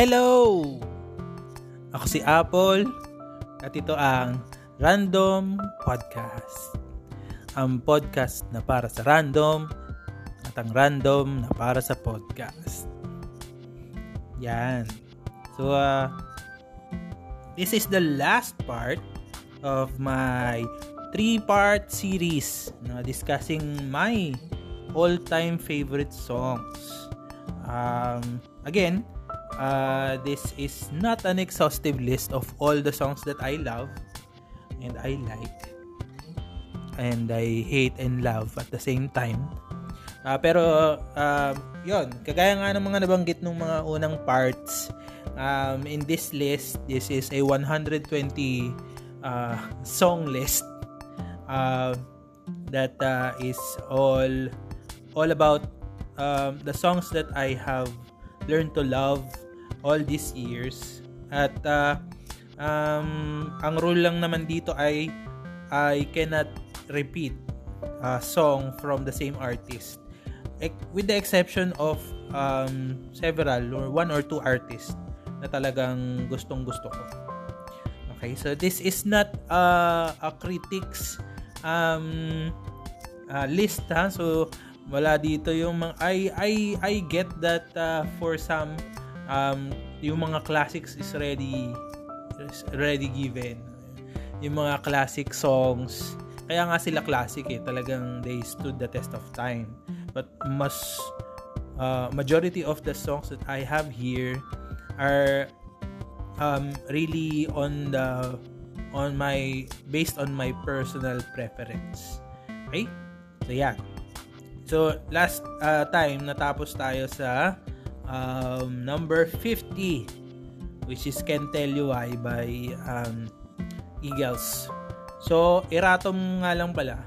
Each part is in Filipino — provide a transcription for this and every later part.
Hello! Ako si Apple at ito ang Random Podcast. Ang podcast na para sa random at ang random na para sa podcast. Yan. So, uh, this is the last part of my three-part series na discussing my all-time favorite songs. Um, again, uh, this is not an exhaustive list of all the songs that I love and I like and I hate and love at the same time. Uh, pero uh, yon kagaya nga ng mga nabanggit ng mga unang parts um, in this list, this is a 120 uh, song list uh, that uh, is all all about um, the songs that I have learned to love all these years. At uh, um, ang rule lang naman dito ay I cannot repeat a song from the same artist. With the exception of um, several or one or two artists na talagang gustong gusto ko. Okay, so this is not uh, a critics um, uh, list ha. So wala dito yung mga I I I get that uh, for some um, yung mga classics is ready is ready given. Yung mga classic songs kaya nga sila classic eh talagang they stood the test of time. But mas uh, majority of the songs that I have here are um, really on the on my based on my personal preference. Okay so yeah. So last uh, time natapos tayo sa um, number 50 which is Can Tell You Why by um, Eagles. So, iratom nga lang pala.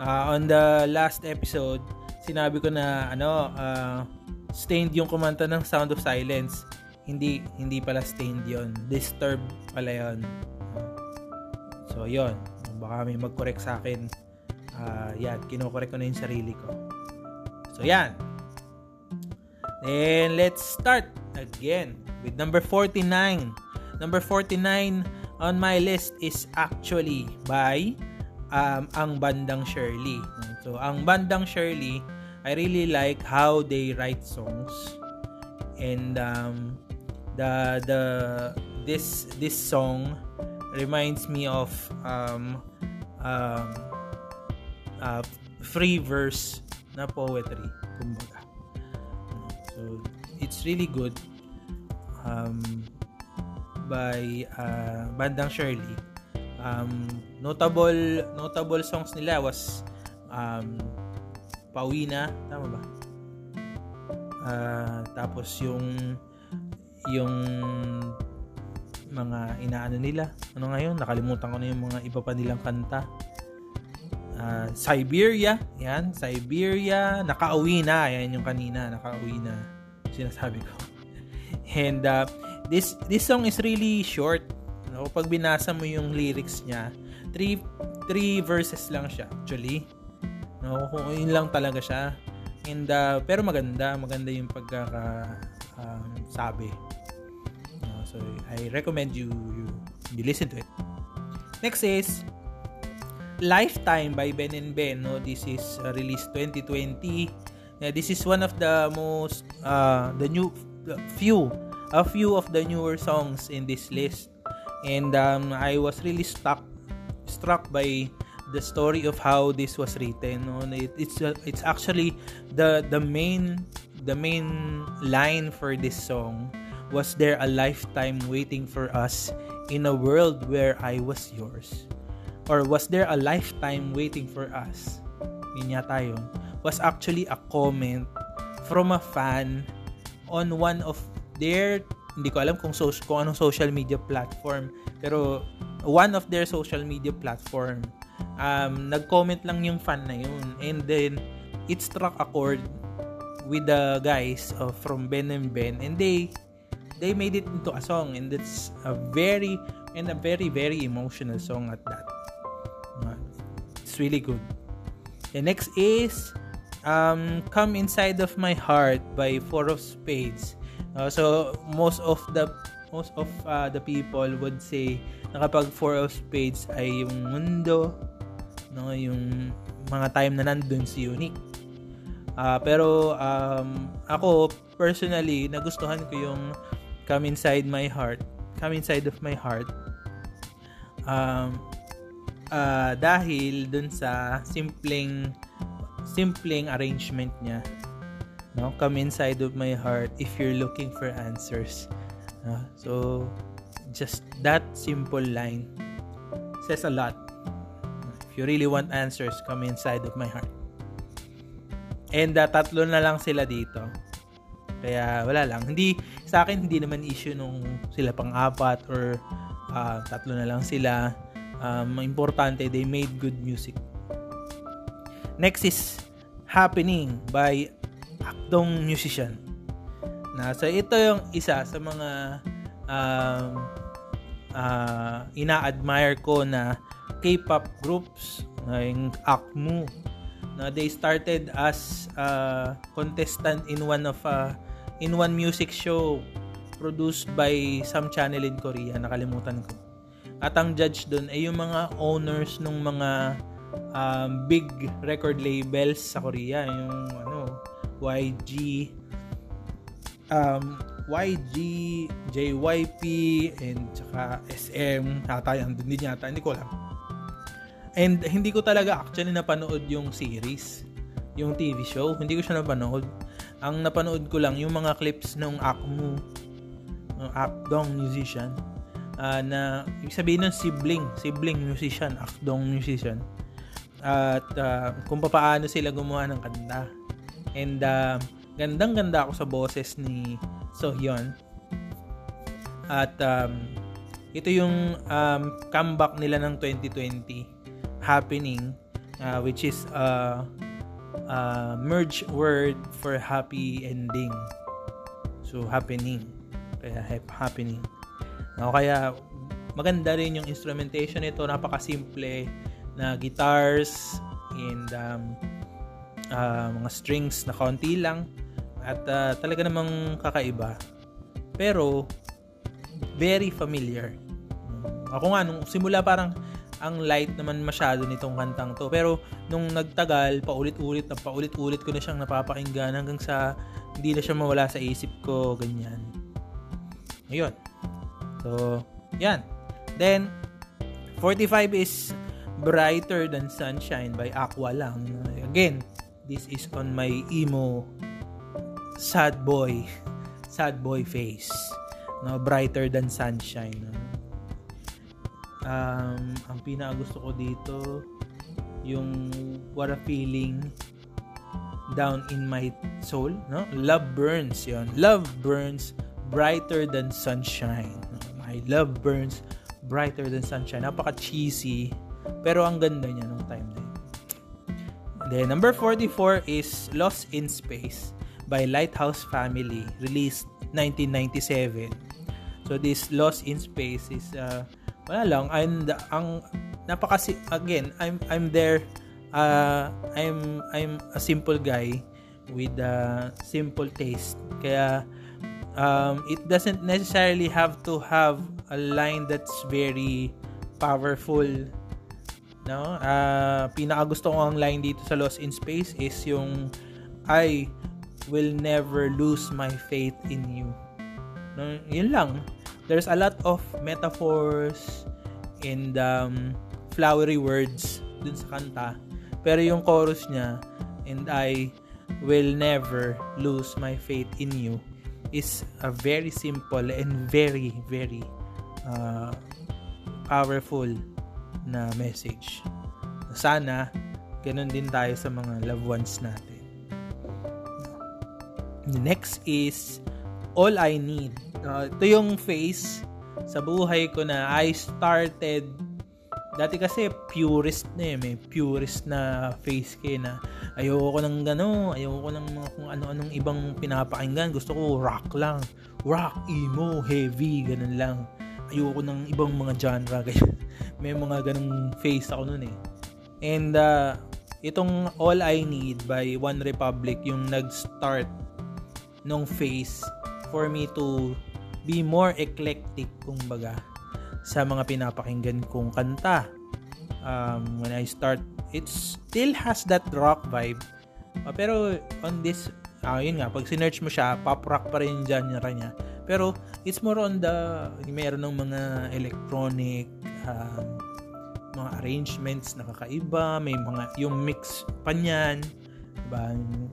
Uh, on the last episode, sinabi ko na ano, uh, stained yung kumanta ng Sound of Silence. Hindi hindi pala stained 'yon. Disturbed pala 'yon. So, 'yon. Baka may mag-correct sa akin. Uh, yan, kino-correct ko na yung sarili ko. So, yan. Then let's start again with number 49. Number 49 on my list is actually by um, ang Bandang Shirley. So ang Bandang Shirley, I really like how they write songs and um, the the this this song reminds me of um, um, uh, free verse na poetry kumbaga So it's really good um, by uh, Bandang Shirley. Um, notable notable songs nila was um, Pauwi tama ba? Uh, tapos yung yung mga inaano nila. Ano ngayon? Nakalimutan ko na yung mga iba pa nilang kanta. Uh, Siberia, yan, Siberia, nakauwi na, yan yung kanina, nakauwi na, sinasabi ko. And uh, this this song is really short. No? Pag binasa mo yung lyrics niya, three three verses lang siya actually. No, kung yun lang talaga siya. And uh, pero maganda, maganda yung pagkaka um, sabi. No, so I recommend you, you you listen to it. Next is Lifetime by Ben and Ben. No, this is uh, released 2020. Yeah, this is one of the most uh, the new few a few of the newer songs in this list. And um, I was really stuck struck by the story of how this was written. No, it, it's uh, it's actually the the main the main line for this song was there a lifetime waiting for us in a world where I was yours or was there a lifetime waiting for us? Yun yata yun. Was actually a comment from a fan on one of their hindi ko alam kung, so, kung anong social media platform pero one of their social media platform um, nag-comment lang yung fan na yun and then it struck a chord with the guys uh, from Ben and Ben and they they made it into a song and it's a very and a very very emotional song at that it's really good. The next is um, Come Inside of My Heart by Four of Spades. Uh, so most of the most of uh, the people would say na kapag four of spades ay yung mundo, no, yung mga time na nandun si Unique. Uh, pero um, ako personally nagustuhan ko yung Come Inside My Heart, Come Inside of My Heart. Um, uh, dahil dun sa simpleng simpleng arrangement niya. No, come inside of my heart if you're looking for answers. Uh, so just that simple line says a lot. If you really want answers, come inside of my heart. And uh, tatlo na lang sila dito. Kaya wala lang. Hindi sa akin hindi naman issue nung sila pang-apat or uh, tatlo na lang sila. Um, importante they made good music. Next is Happening by Akdong Musician. Na so ito yung isa sa mga um, uh, ina-admire ko na K-pop groups, uh, yung AKMU No, they started as a contestant in one of a in one music show produced by some channel in Korea, nakalimutan ko. At ang judge doon ay yung mga owners ng mga um, big record labels sa Korea, yung ano, YG um, YG, JYP, and saka SM, ata yan, din yata, hindi ko alam. And hindi ko talaga actually napanood yung series, yung TV show. Hindi ko siya napanood. Ang napanood ko lang yung mga clips ng Akmu, ng Akdong musician, uh, na ibig sabihin ng sibling, sibling musician, Akdong musician. At uh, kung paano sila gumawa ng kanta. And uh, gandang-ganda ako sa boses ni Sohyeon. At um, ito yung um, comeback nila ng 2020 happening uh, which is a, a merge word for happy ending so happening kaya happening no, kaya maganda rin yung instrumentation nito napakasimple na guitars and um, uh, mga strings na konti lang at uh, talaga namang kakaiba pero very familiar ako nga nung simula parang ang light naman masyado nitong kantang to. Pero nung nagtagal, paulit-ulit na paulit-ulit ko na siyang napapakinggan hanggang sa hindi na siya mawala sa isip ko, ganyan. Ayun. So, yan. Then, 45 is Brighter Than Sunshine by Aqua lang. Again, this is on my emo sad boy sad boy face. No, brighter than sunshine. Um, ang pinaka gusto ko dito yung what a feeling down in my soul no love burns yon love burns brighter than sunshine my love burns brighter than sunshine. Napaka cheesy pero ang ganda niya nung time na yun. Then number 44 is Lost in Space by Lighthouse Family released 1997 so this Lost in Space is uh, wala lang and ang napakasi again I'm I'm there uh, I'm I'm a simple guy with a simple taste. Kaya um, it doesn't necessarily have to have a line that's very powerful no? Uh, pinaka gusto ko ang line dito sa Lost in Space is yung I will never lose my faith in you. No? Yun lang. There's a lot of metaphors and um, flowery words dun sa kanta. Pero yung chorus niya, and I will never lose my faith in you, is a very simple and very, very uh, powerful na message. Sana, ganun din tayo sa mga loved ones natin. The next is All I Need uh, ito yung phase sa buhay ko na I started dati kasi purist na eh, may purist na face kay na ayoko ko ng gano, ayoko ko ng mga kung ano-anong ibang pinapakinggan. Gusto ko rock lang. Rock, emo, heavy, ganun lang. Ayoko ng ibang mga genre. May mga ganung face ako noon eh. And uh, itong All I Need by One Republic yung nag-start nung phase for me to be more eclectic, kumbaga, sa mga pinapakinggan kong kanta. Um, when I start, it still has that rock vibe. Uh, pero on this, uh, yun nga, pag sinerch mo siya, pop rock pa rin yung genre niya. Pero it's more on the, meron ng mga electronic, um, mga arrangements na kakaiba, may mga, yung mix pa niyan, diba?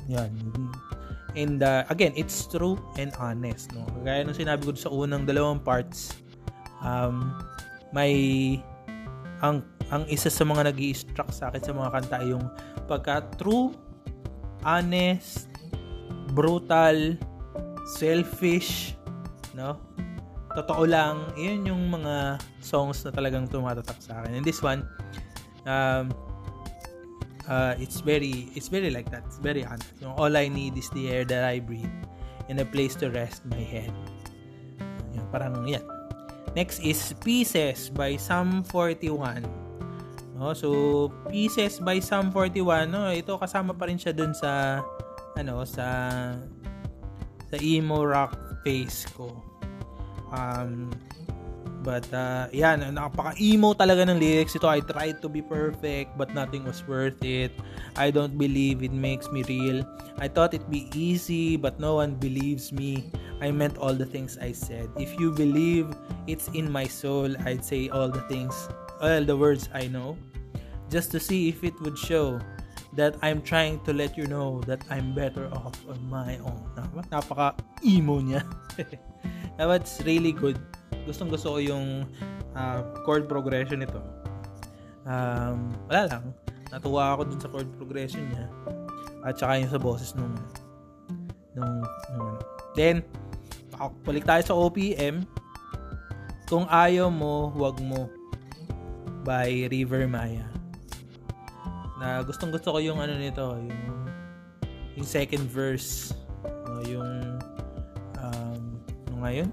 Yan. And uh, again, it's true and honest, no? Gaya ng sinabi ko sa unang dalawang parts, um, may ang ang isa sa mga nag struck sa akin sa mga kanta ay yung pagka true, honest, brutal, selfish, no? Totoo lang, yun yung mga songs na talagang tumatatak sa akin. And this one, um, uh, it's very, it's very like that. It's very honest. Yung all I need is the air that I breathe and a place to rest my head. Yun, parang yan Next is Pieces by Sam 41. No, so Pieces by Sam 41, no, ito kasama pa rin siya dun sa ano sa sa emo rock phase ko. Um But uh, yan, napaka-emo talaga ng lyrics ito. I tried to be perfect but nothing was worth it. I don't believe it makes me real. I thought it'd be easy but no one believes me. I meant all the things I said. If you believe it's in my soul, I'd say all the things, all the words I know. Just to see if it would show that I'm trying to let you know that I'm better off on my own. Napaka-emo niya. That's really good gustong gusto ko yung uh, chord progression nito. Um, wala lang. Natuwa ako dun sa chord progression niya. At saka yung sa boses nung nung, nung Then, balik tayo sa OPM. Kung ayaw mo, wag mo. By River Maya. Na gustong gusto ko yung ano nito, yung yung second verse. No, yung um, ano ngayon?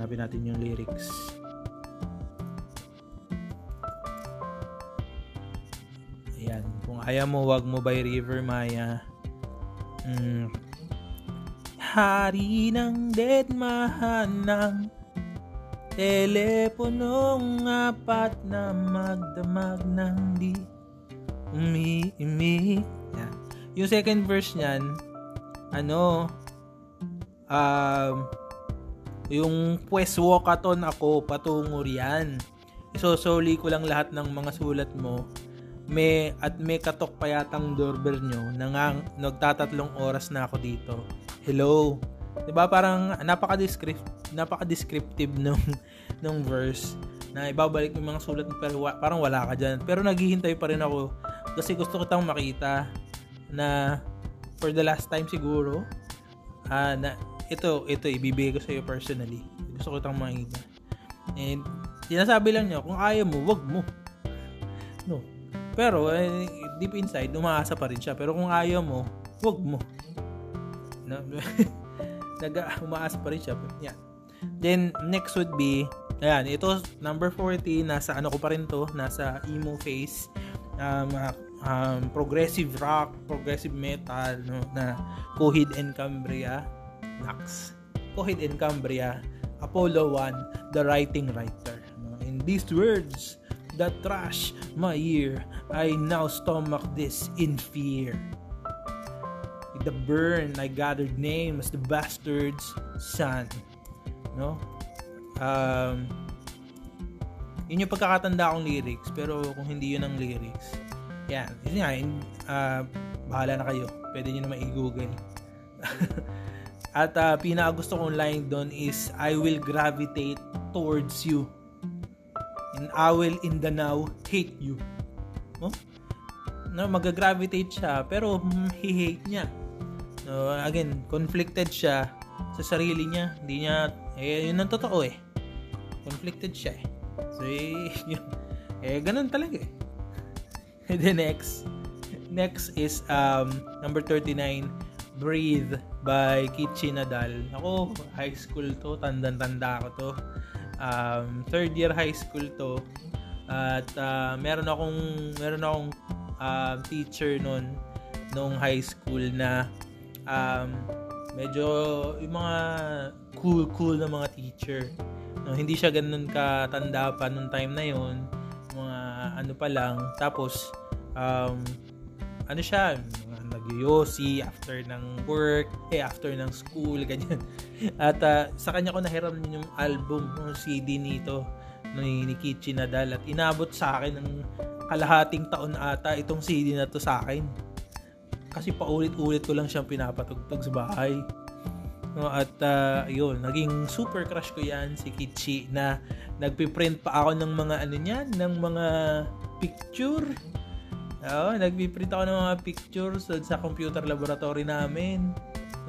Hanapin natin yung lyrics. Ayan. Kung ayaw mo wag mo by River Maya. Mm, hari ng deadmahan ng teleponong apat na magdamag ng di umiimik yan. yung second verse niyan ano um yung pues walkathon ako patungo riyan. Isosoli ko lang lahat ng mga sulat mo. May, at may katok pa yatang doorbell nyo. Nangang, nagtatatlong oras na ako dito. Hello. ba parang napaka-descriptive napaka-descriptive nung nung verse na ibabalik yung mga sulat mo pero parang wala ka diyan. Pero naghihintay pa rin ako kasi gusto ko tang makita na for the last time siguro uh, na ito, ito, ibibigay ko sa iyo personally. Gusto ko itang makita. And, sinasabi lang niya, kung ayaw mo, wag mo. No. Pero, eh, deep inside, umaasa pa rin siya. Pero kung ayaw mo, wag mo. No? Nag, umaasa pa rin siya. Yeah. Then, next would be, ayan, ito, number 40, nasa ano ko pa rin to, nasa emo phase. Um, um, progressive rock, progressive metal, no, na Coheed and Cambria Max. Coheed and Cambria, Apollo 1, the writing writer. In these words that trash my ear, I now stomach this in fear. With the burn, I gathered names, the bastard's son. No? Um, yun yung pagkakatanda akong lyrics, pero kung hindi yun ang lyrics, yan. Yun nga, uh, bahala na kayo. Pwede nyo naman i-google. At uh, pinakagusto kong line doon is, I will gravitate towards you. And I will in the now hate you. No? No, mag-gravitate siya, pero he-hate niya. No, again, conflicted siya sa sarili niya. Hindi niya, eh, yun ang totoo eh. Conflicted siya eh. So, eh, eh, ganun talaga eh. Then next, next is um, number 39, Breathe by Kichi Nadal. Ako, high school to. Tandang-tanda ko to. Um, third year high school to. At uh, meron akong meron akong uh, teacher noon nung high school na um, medyo yung mga cool cool na mga teacher. No, hindi siya ganoon katanda pa nung time na yon mga ano pa lang tapos um, ano siya nagyoyosi after ng work eh after ng school ganyan. At uh, sa kanya ko nahiram yung album ng CD nito ni, ni Kichi Nadal. At inabot sa akin ng kalahating taon ata itong CD na to sa akin. Kasi paulit-ulit ko lang siyang pinapatugtog sa bahay. No, at uh, yun, naging super crush ko yan si Kichi na nagpiprint pa ako ng mga ano niyan, ng mga picture. Oo, nagpiprint ako ng mga pictures sa computer laboratory namin.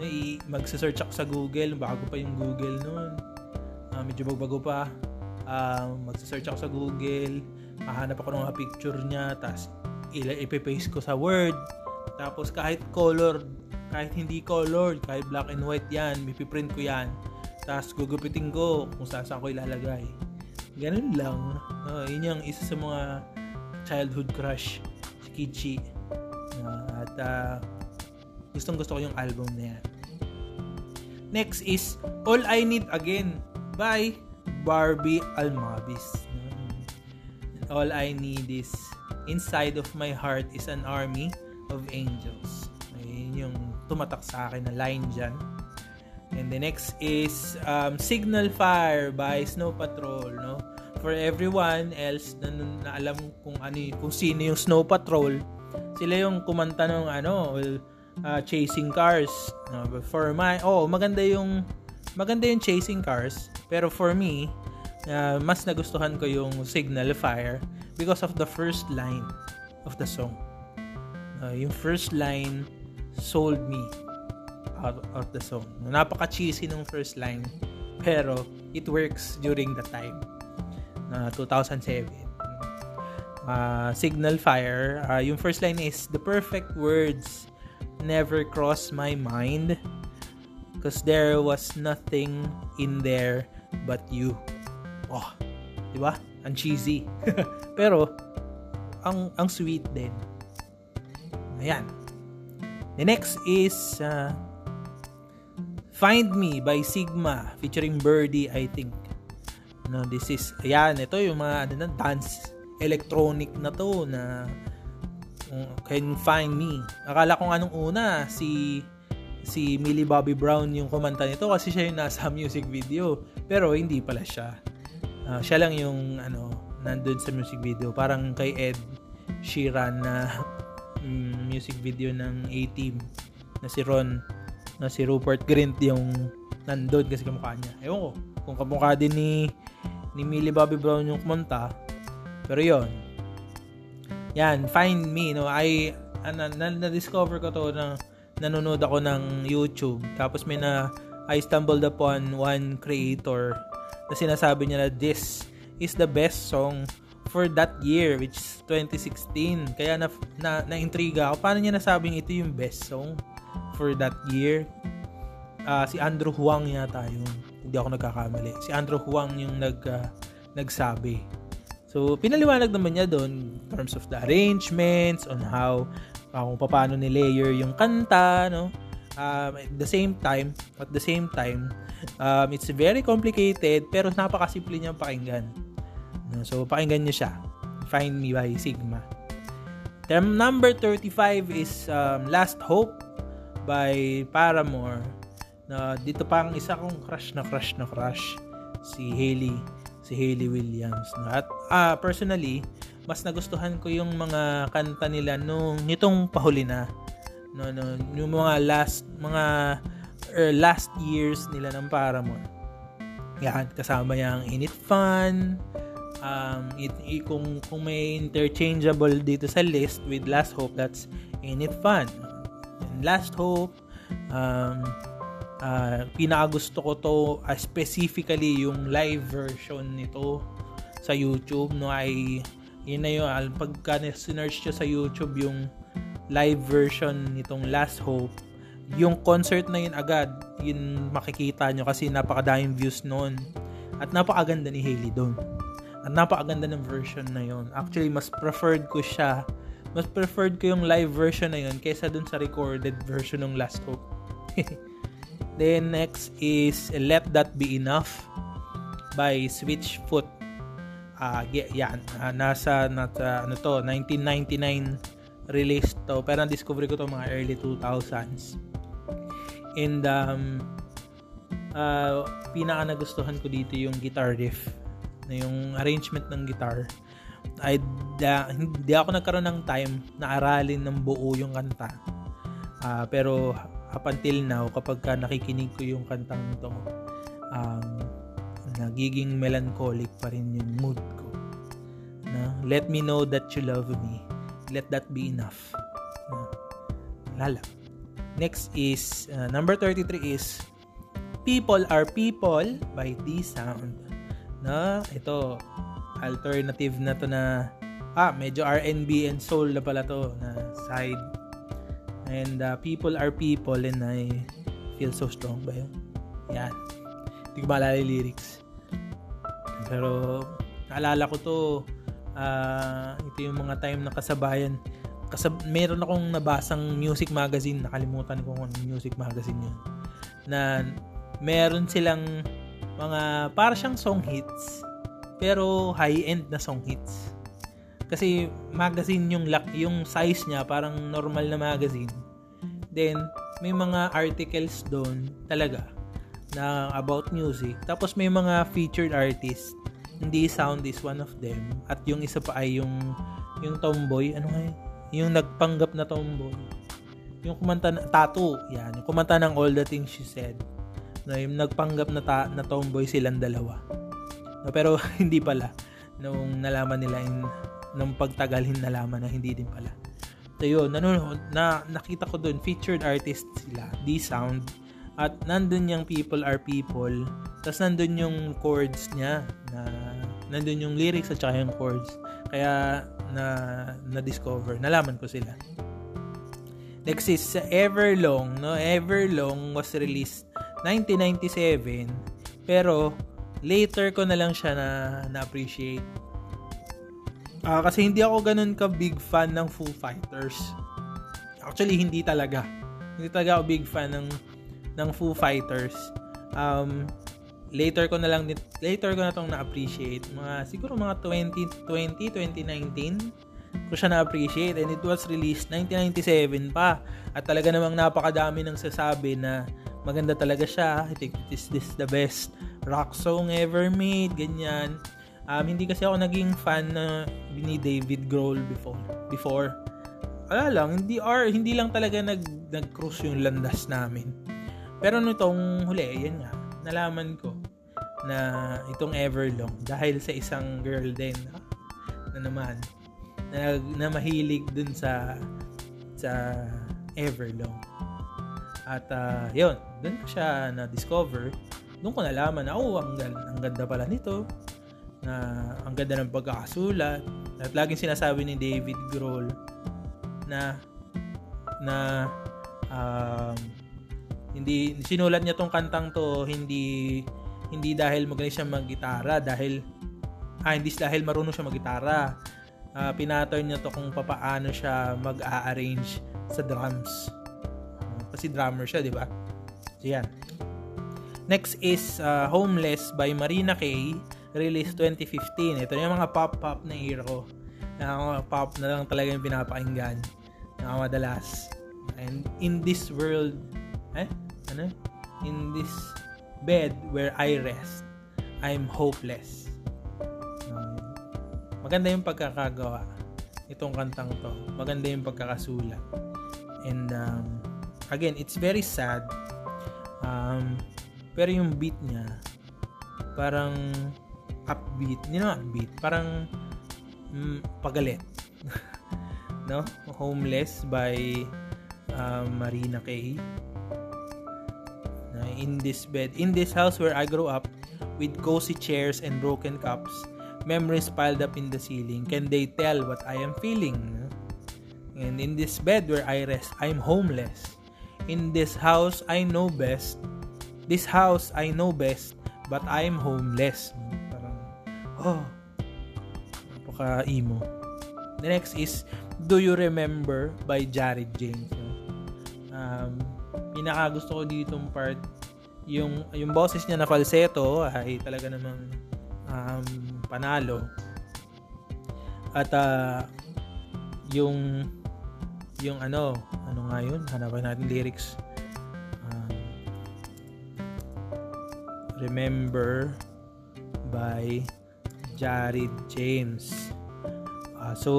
I- magsa-search ako sa Google, bago pa yung Google noon. Uh, medyo bago pa. Uh, magsa-search ako sa Google, hahanap ako ng mga picture niya, tapos ipipaste ko sa Word. Tapos kahit color, kahit hindi colored, kahit black and white yan, pipiprint ko yan. Tapos gugupitin ko kung saan saan ko ilalagay. Ganun lang. Uh, yun yung isa sa mga childhood crush, si Kichi. Uh, at uh, gustong gusto ko yung album na yan. Next is All I Need Again by Barbie Almabis. All I need is inside of my heart is an army of angels. Ayun yung tumatak sa akin na line dyan. And the next is um, Signal Fire by Snow Patrol, no? For everyone else na, na alam kung ano kung sino yung Snow Patrol, sila yung kumanta ng ano, well, uh, Chasing Cars. No? But for my, oh, maganda yung maganda yung Chasing Cars, pero for me, uh, mas nagustuhan ko yung Signal Fire because of the first line of the song. Uh, yung first line sold me out of the song. Napaka-cheesy nung first line, pero it works during the time na uh, 2007. Uh, Signal Fire, uh, yung first line is the perfect words never crossed my mind because there was nothing in there but you. Oh, 'di ba? Ang cheesy. pero ang ang sweet din. Ayan. The next is uh, Find Me by Sigma featuring Birdie, I think. No, this is, ayan, ito yung mga ano na, dance electronic na to na um, Can Find Me. Akala ko nga nung una, si si Millie Bobby Brown yung kumanta nito kasi siya yung nasa music video. Pero hindi pala siya. Uh, siya lang yung ano, nandun sa music video. Parang kay Ed Sheeran na um, music video ng A-Team na si Ron na si Rupert Grint yung nandun kasi kamukha niya. Ewan ko kung kamukha din ni ni Millie Bobby Brown yung kumanta. Pero yon yan, Find Me, no? I, ano, na, na-discover ko to na nanonood ako ng YouTube. Tapos may na, I stumbled upon one creator na sinasabi niya na this is the best song for that year which is 2016 kaya na, na na-intriga ako paano niya nasabing ito yung best song for that year uh, si Andrew Huang yata yun hindi ako nagkakamali si Andrew Huang yung nag uh, nagsabi so pinaliwanag naman niya doon in terms of the arrangements on how uh, kung paano ni layer yung kanta no um, at the same time at the same time um, it's very complicated pero napakasimple niyang pakinggan So, pakinggan nyo siya. Find Me by Sigma. Term number 35 is um, Last Hope by Paramore. Na dito pa ang isa kong crush na crush na crush si Hailey si Hailey Williams. No? At uh, personally, mas nagustuhan ko yung mga kanta nila nung nitong pahuli na. No, no, yung mga last mga er, last years nila ng Paramore. Yan, kasama yung In It Fun, um, it, it, kung, kung may interchangeable dito sa list with Last Hope, that's Ain't It Fun. And Last Hope, um, uh, pinakagusto ko to uh, specifically yung live version nito sa YouTube no ay yun na yun pagka sinerch nyo sa YouTube yung live version nitong Last Hope yung concert na yun agad yun makikita nyo kasi napakadaming views noon at napakaganda ni Hailey doon at napakaganda ng version na yon. Actually, mas preferred ko siya. Mas preferred ko yung live version na yon kaysa dun sa recorded version ng Last Hope. Then next is Let That Be Enough by Switchfoot. Ah, uh, yan. Uh, nasa, nasa ano to, 1999 release to. Pero na-discover ko to mga early 2000s. And um, uh, pinaka nagustuhan ko dito yung guitar riff na yung arrangement ng guitar ay da, hindi ako nagkaroon ng time na aralin ng buo yung kanta uh, pero up until now kapag ka nakikinig ko yung kantang to um, nagiging melancholic pa rin yung mood ko. Na let me know that you love me. Let that be enough. Na lala. Next is uh, number 33 is People Are People by D Sound na ito alternative na to na ah medyo R&B and soul na pala to na side and uh, people are people and I feel so strong ba yun? Yan. Hindi ko maalala yung lyrics. Pero naalala ko to uh, ito yung mga time na kasabayan. Kasab meron akong nabasang music magazine. Nakalimutan ko kung music magazine yun. Na meron silang mga para siyang song hits pero high-end na song hits. Kasi magazine yung lock, yung size niya parang normal na magazine. Then may mga articles doon talaga na about music. Tapos may mga featured artists. Hindi Sound is one of them. At yung isa pa ay yung yung tomboy, ano nga Yung nagpanggap na tomboy. Yung kumanta na, tattoo, yan. Yung kumanta ng All the Things She Said. Na yung nagpanggap na, ta, na tomboy silang dalawa. No, pero hindi pala. Nung nalaman nila in, nung pagtagalhin nalaman na hindi din pala. So yun, nanonood, na, nakita ko doon, featured artist sila, D-Sound. At nandun yung People Are People. Tapos nandun yung chords niya. Na, nandun yung lyrics at saka yung chords. Kaya na na-discover. Nalaman ko sila. Next is Everlong. No? Everlong was released 1997. Pero later ko na lang siya na na-appreciate. Uh, kasi hindi ako ganun ka big fan ng Foo Fighters. Actually, hindi talaga. Hindi talaga ako big fan ng ng Foo Fighters. Um, later ko na lang later ko na tong na-appreciate. Mga siguro mga 2020, 2019 ko siya na-appreciate and it was released 1997 pa. At talaga namang napakadami ng sasabi na maganda talaga siya. I think this is the best rock song ever made, ganyan. Um, hindi kasi ako naging fan na ni David Grohl before. Before. Wala lang, hindi or hindi lang talaga nag nag-cruise yung landas namin. Pero nitong huli, yan nga, nalaman ko na itong Everlong dahil sa isang girl din na naman na, na mahilig dun sa sa Everlong. At uh, yun, dun ko siya na-discover doon ko nalaman na, oh, ang, ang ganda pala nito. Na ang ganda ng pagkakasulat. At laging sinasabi ni David Grohl na na um, hindi sinulat niya tong kantang to hindi hindi dahil magaling siya maggitara dahil ah hindi dahil marunong siya maggitara. Uh, pinattern niya to kung papaano siya mag-a-arrange sa drums. Kasi drummer siya di ba? So yan. Next is uh, Homeless by Marina Kay, released 2015. Ito yung mga pop-pop na era ko. Na pop na lang talaga yung pinapakinggan. Na madalas. And in this world, eh? Ano? In this bed where I rest, I'm hopeless. Um, maganda yung pagkakagawa itong kantang to. Maganda yung pagkakasulat. And um, again, it's very sad. Um, pero yung beat niya, parang upbeat. Hindi naman upbeat. Parang mm, pagalit. no? Homeless by uh, Marina Kay. In this bed, in this house where I grew up, with cozy chairs and broken cups, memories piled up in the ceiling. Can they tell what I am feeling? And in this bed where I rest, I'm homeless. In this house I know best, This house I know best, but I'm homeless. Oh, napaka-emo. The next is Do You Remember by Jared James. Um, pinaka gusto ko ditong part yung yung boses niya na falsetto ay talaga namang um, panalo. At uh, yung yung ano, ano nga yun? Hanapan natin lyrics. Um, Remember by Jared James. Uh, so,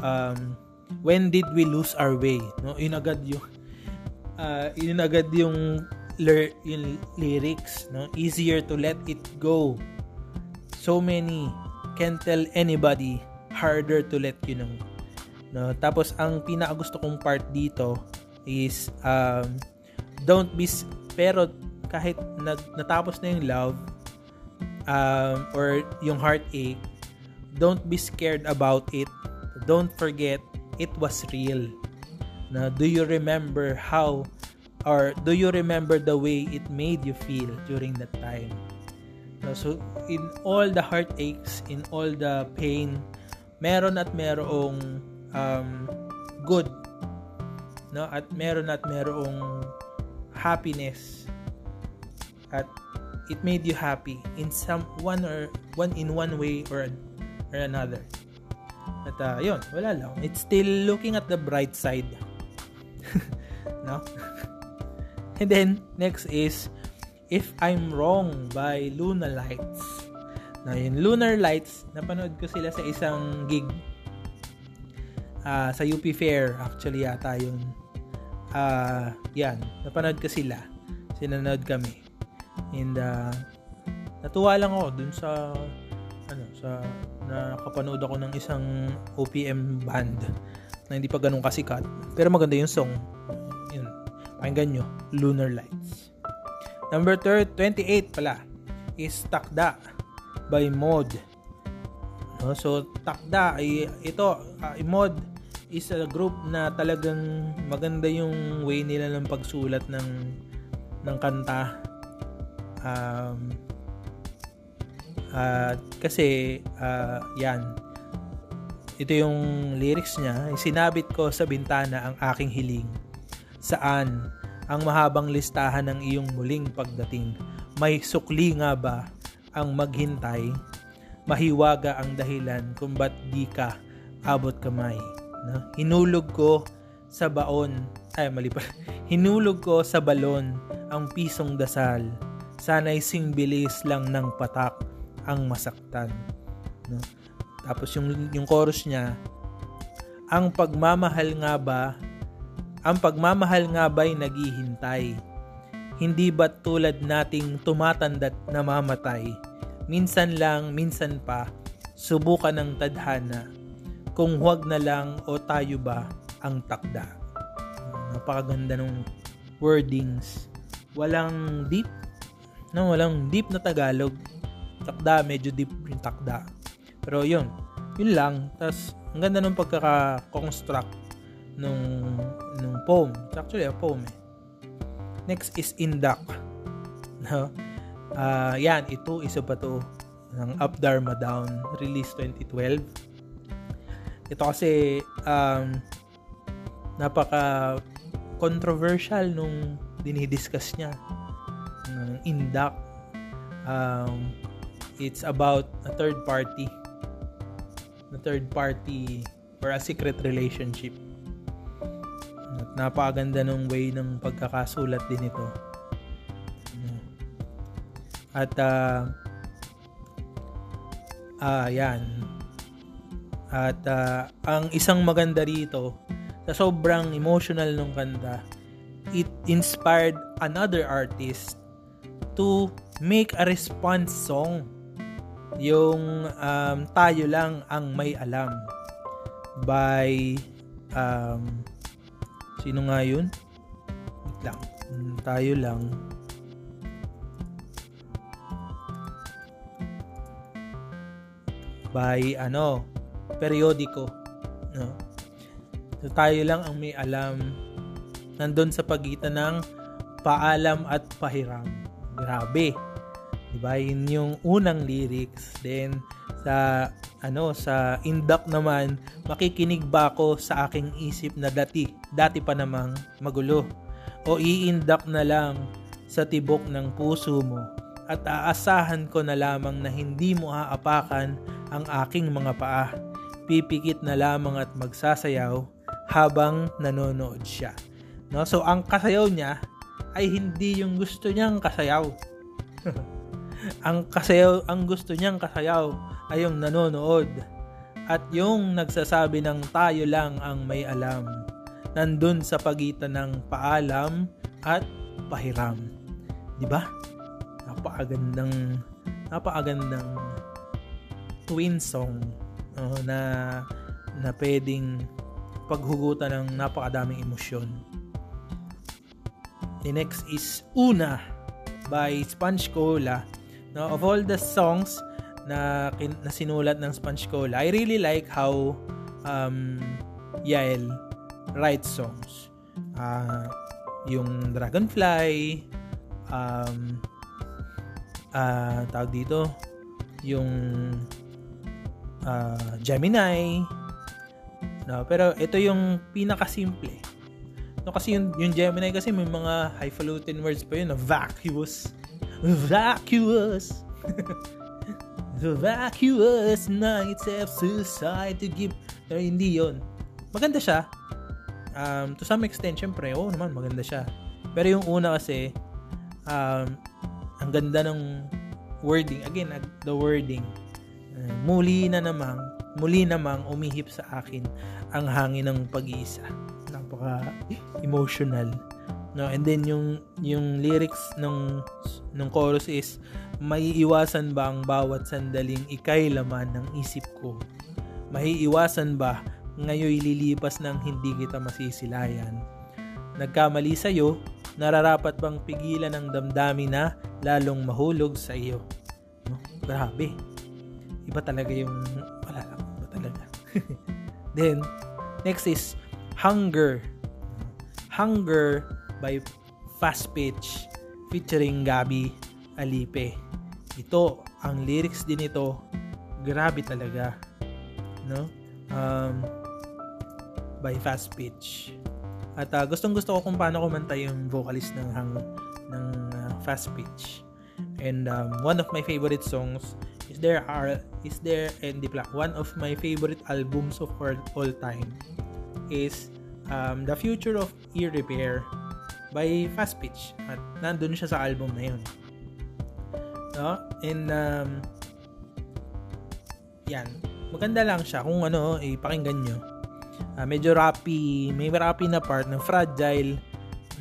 um, when did we lose our way? No, yun agad yung uh, yun agad yung lir- yung lyrics, no? Easier to let it go. So many can tell anybody, harder to let you know. No? Tapos ang pinaka gusto kong part dito is um, don't be pero kahit nag, natapos na yung love um, or yung heartache, don't be scared about it. Don't forget it was real. Na do you remember how or do you remember the way it made you feel during that time? So in all the heartaches, in all the pain, meron at merong um, good no at meron at merong happiness at it made you happy in some one or one in one way or or another. At uh, yun wala lang. It's still looking at the bright side. No? And then next is if I'm wrong by Luna Lights. Na yung Lunar Lights napanood ko sila sa isang gig. Uh, sa UP Fair actually yata yun. Uh, yan napanood ko sila. Sinanood kami and uh, natuwa lang ako dun sa ano sa nakapanood ako ng isang OPM band na hindi pa ganun kasikat. Pero maganda yung song. Yun. Pakinggan nyo. Lunar Lights. Number 3 28 pala is Takda by Mod no? so Takda ay ito uh, Mod is a group na talagang maganda yung way nila ng pagsulat ng ng kanta. Um, uh, kasi uh, yan. Ito yung lyrics niya. Sinabit ko sa bintana ang aking hiling. Saan ang mahabang listahan ng iyong muling pagdating? May sukli nga ba ang maghintay? Mahiwaga ang dahilan kung ba't di ka abot kamay No? Hinulog ko sa baon, ay mali pa, hinulog ko sa balon ang pisong dasal. Sana'y singbilis lang ng patak ang masaktan. No? Tapos yung, yung chorus niya, ang pagmamahal nga ba, ang pagmamahal nga ba'y naghihintay? Hindi ba tulad nating tumatanda't namamatay? Minsan lang, minsan pa, subukan ng tadhana kung huwag na lang o tayo ba ang takda. Napakaganda ng wordings. Walang deep, no, walang deep na Tagalog. Takda, medyo deep yung takda. Pero yun, yun lang. Tapos, ang ganda ng pagkaka-construct nung, nung poem. It's actually a poem eh. Next is Indak. No? Uh, yan, ito, isa pa to ng Up Dharma Down, release 2012 ito kasi um, napaka controversial nung dinidiscuss niya ng indak. Um, it's about a third party. A third party or a secret relationship. At napakaganda ng way ng pagkakasulat din ito. At uh, uh, yan. At uh, ang isang maganda rito, sa sobrang emotional ng kanta, it inspired another artist to make a response song. Yung um, tayo lang ang may alam by um, sino nga yun? Lang. Tayo lang by ano periodiko. No? So tayo lang ang may alam nandun sa pagitan ng paalam at pahiram. Grabe. Diba? Yun yung unang lyrics. Then, sa ano sa indak naman makikinig ba ako sa aking isip na dati dati pa namang magulo o iindak na lang sa tibok ng puso mo at aasahan ko na lamang na hindi mo aapakan ang aking mga paa. Pipikit na lamang at magsasayaw habang nanonood siya. No? So ang kasayaw niya ay hindi yung gusto niyang kasayaw. ang kasayaw, ang gusto niyang kasayaw ay yung nanonood at yung nagsasabi ng tayo lang ang may alam. Nandun sa pagitan ng paalam at pahiram. 'Di ba? Napakagandang napakagandang twin song uh, na na pwedeng paghugutan ng napakadaming emosyon. The next is Una by Sponge Cola. Now, of all the songs na, na sinulat ng Sponge Cola, I really like how um, Yael writes songs. Uh, yung Dragonfly, um, uh, tawag dito, yung uh, Gemini, no? pero ito yung pinaka-simple No, kasi yung, yung Gemini kasi may mga highfalutin words pa yun na vacuous. Vacuous. The vacuous nights have suicide to give. Pero hindi yon Maganda siya. Um, to some extent, syempre, oo oh, naman, maganda siya. Pero yung una kasi, um, ang ganda ng wording. Again, the wording. Uh, muli na namang, muli namang umihip sa akin ang hangin ng pag-iisa. Napaka emotional no? And then yung yung lyrics ng ng chorus is maiiwasan ba ang bawat sandaling ikay laman ng isip ko? Maiiwasan ba ngayon lilipas ng hindi kita masisilayan? Nagkamali sa iyo nararapat bang pigilan ng damdamin na lalong mahulog sa iyo? No? Grabe. Iba talaga yung wala lang iba talaga. Then next is Hunger. Hunger by Fast Pitch featuring Gabi Alipe. Ito, ang lyrics din ito, grabe talaga. No? Um, by Fast Pitch. At uh, gustong gusto ko kung paano kumanta yung vocalist ng hang ng uh, Fast Pitch. And um, one of my favorite songs is there are is there and the one of my favorite albums of all, all time is um, The Future of Ear Repair by Fast Pitch. At nandun siya sa album na yun. No? And, um, yan. Maganda lang siya kung ano, ipakinggan nyo. Uh, medyo rappy, may rappy na part ng fragile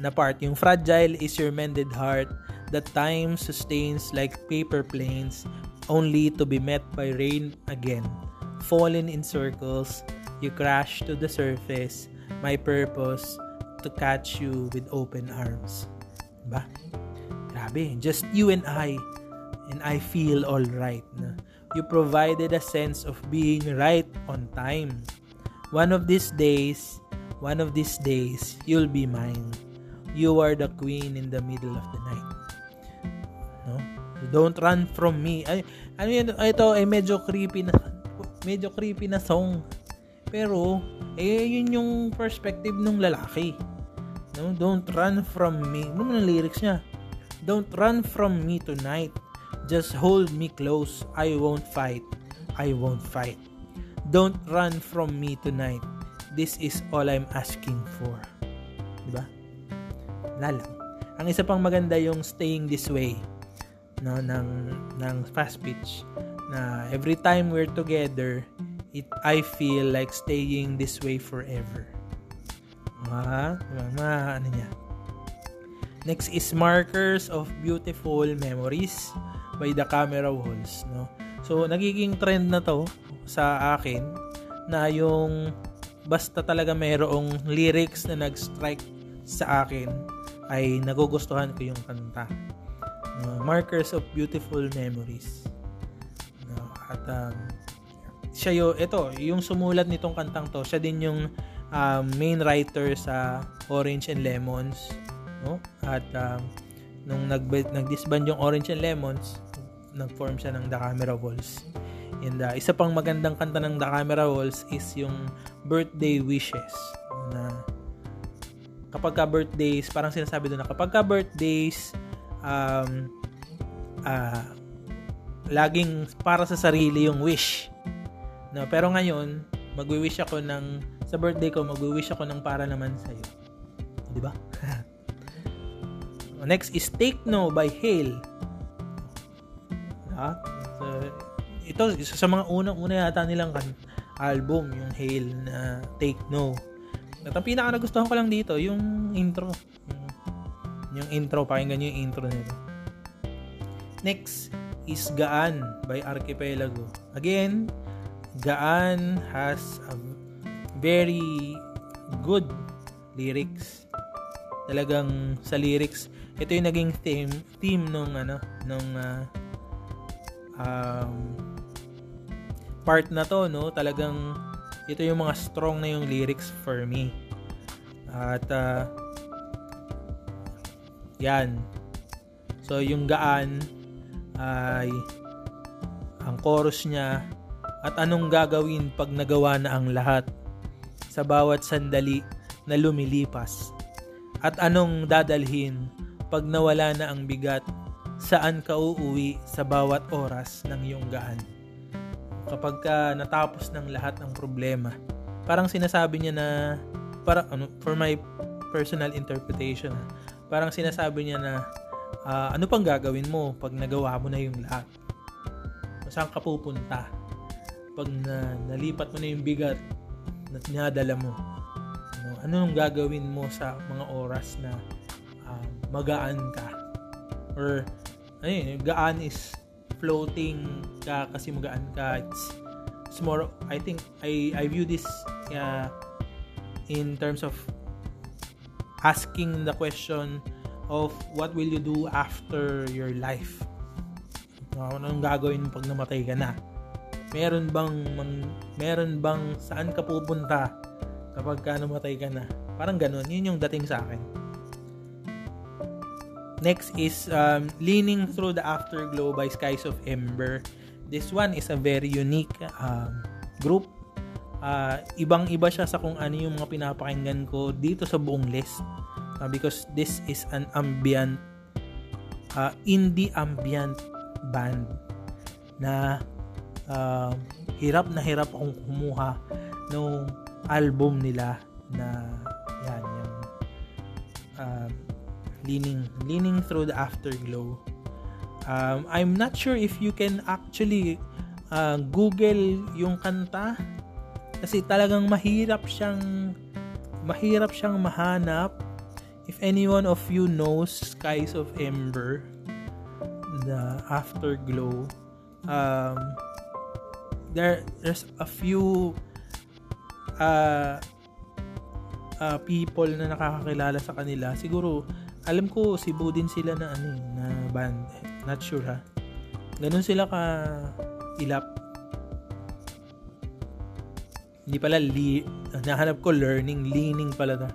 na part. Yung fragile is your mended heart that time sustains like paper planes only to be met by rain again. Fallen in circles, you crash to the surface my purpose to catch you with open arms. Diba? Grabe, just you and I, and I feel all right. Na. You provided a sense of being right on time. One of these days, one of these days, you'll be mine. You are the queen in the middle of the night. No? Don't run from me. Ay, ano yun, ito ay medyo creepy na medyo creepy na song. Pero eh, yun yung perspective ng lalaki. No? Don't run from me. Ano man ang lyrics niya? Don't run from me tonight. Just hold me close. I won't fight. I won't fight. Don't run from me tonight. This is all I'm asking for. Diba? Lalang. Ang isa pang maganda yung staying this way no ng ng fast pitch na every time we're together it I feel like staying this way forever. Ah, mga ano niya. Next is Markers of Beautiful Memories by the Camera Walls, no. So nagiging trend na 'to sa akin na yung basta talaga mayroong lyrics na nag-strike sa akin ay nagugustuhan ko yung kanta. No, Markers of Beautiful Memories. No, at um, siya yo ito yung sumulat nitong kantang to siya din yung um, main writer sa Orange and Lemons no at um, nung nag nagdisband yung Orange and Lemons nag-form siya ng The Camera Walls and uh, isa pang magandang kanta ng The Camera Walls is yung Birthday Wishes na kapag ka birthdays, parang sinasabi doon na kapag ka birthdays, um, uh, laging para sa sarili yung wish. No, pero ngayon, magwi-wish ako ng sa birthday ko, magwi-wish ako ng para naman sa iyo. 'Di ba? Next is Take No by Hale. Ha? So, ito isa sa mga unang-una yata nilang kan album, yung Hale na Take No. At ang pinaka nagustuhan ko lang dito, yung intro. Yung, yung intro, pakinggan nyo yung intro nito. Next is Gaan by Archipelago. Again, Gaan has a very good lyrics. Talagang sa lyrics, ito yung naging theme theme nung ano nung uh, um, part na to no talagang ito yung mga strong na yung lyrics for me at uh, yan. So yung gaan ay ang chorus niya at anong gagawin pag nagawa na ang lahat sa bawat sandali na lumilipas? At anong dadalhin pag nawala na ang bigat? Saan ka uuwi sa bawat oras ng iyong gaan? Kapag ka natapos ng lahat ng problema. Parang sinasabi niya na para ano for my personal interpretation, parang sinasabi niya na uh, ano pang gagawin mo pag nagawa mo na yung lahat? Saan ka pupunta? Pag na, nalipat mo na yung bigat na dinadala mo, ano, ano yung gagawin mo sa mga oras na uh, magaan ka? Or, ayun, gaan is floating ka kasi magaan ka it's, it's more I think I I view this uh, in terms of asking the question of what will you do after your life ano anong gagawin pag namatay ka na meron bang meron bang saan ka pupunta kapag ka namatay ka na parang ganun yun yung dating sa akin Next is um, Leaning Through the Afterglow by Skies of Ember. This one is a very unique um, group. Uh, ibang-iba siya sa kung ano yung mga pinapakinggan ko dito sa buong list. Uh, because this is an ambient, uh, indie ambient band na uh, hirap na hirap akong kumuha ng album nila na yan, yung uh, leaning leaning through the afterglow um, I'm not sure if you can actually uh, Google yung kanta kasi talagang mahirap siyang mahirap siyang mahanap if anyone of you knows Skies of Ember the afterglow um, there there's a few uh, uh, people na nakakakilala sa kanila siguro alam ko Cebu din sila na ano eh, na band. Not sure ha. Ganun sila ka ilap. Hindi pala li nahanap ko learning, leaning pala to.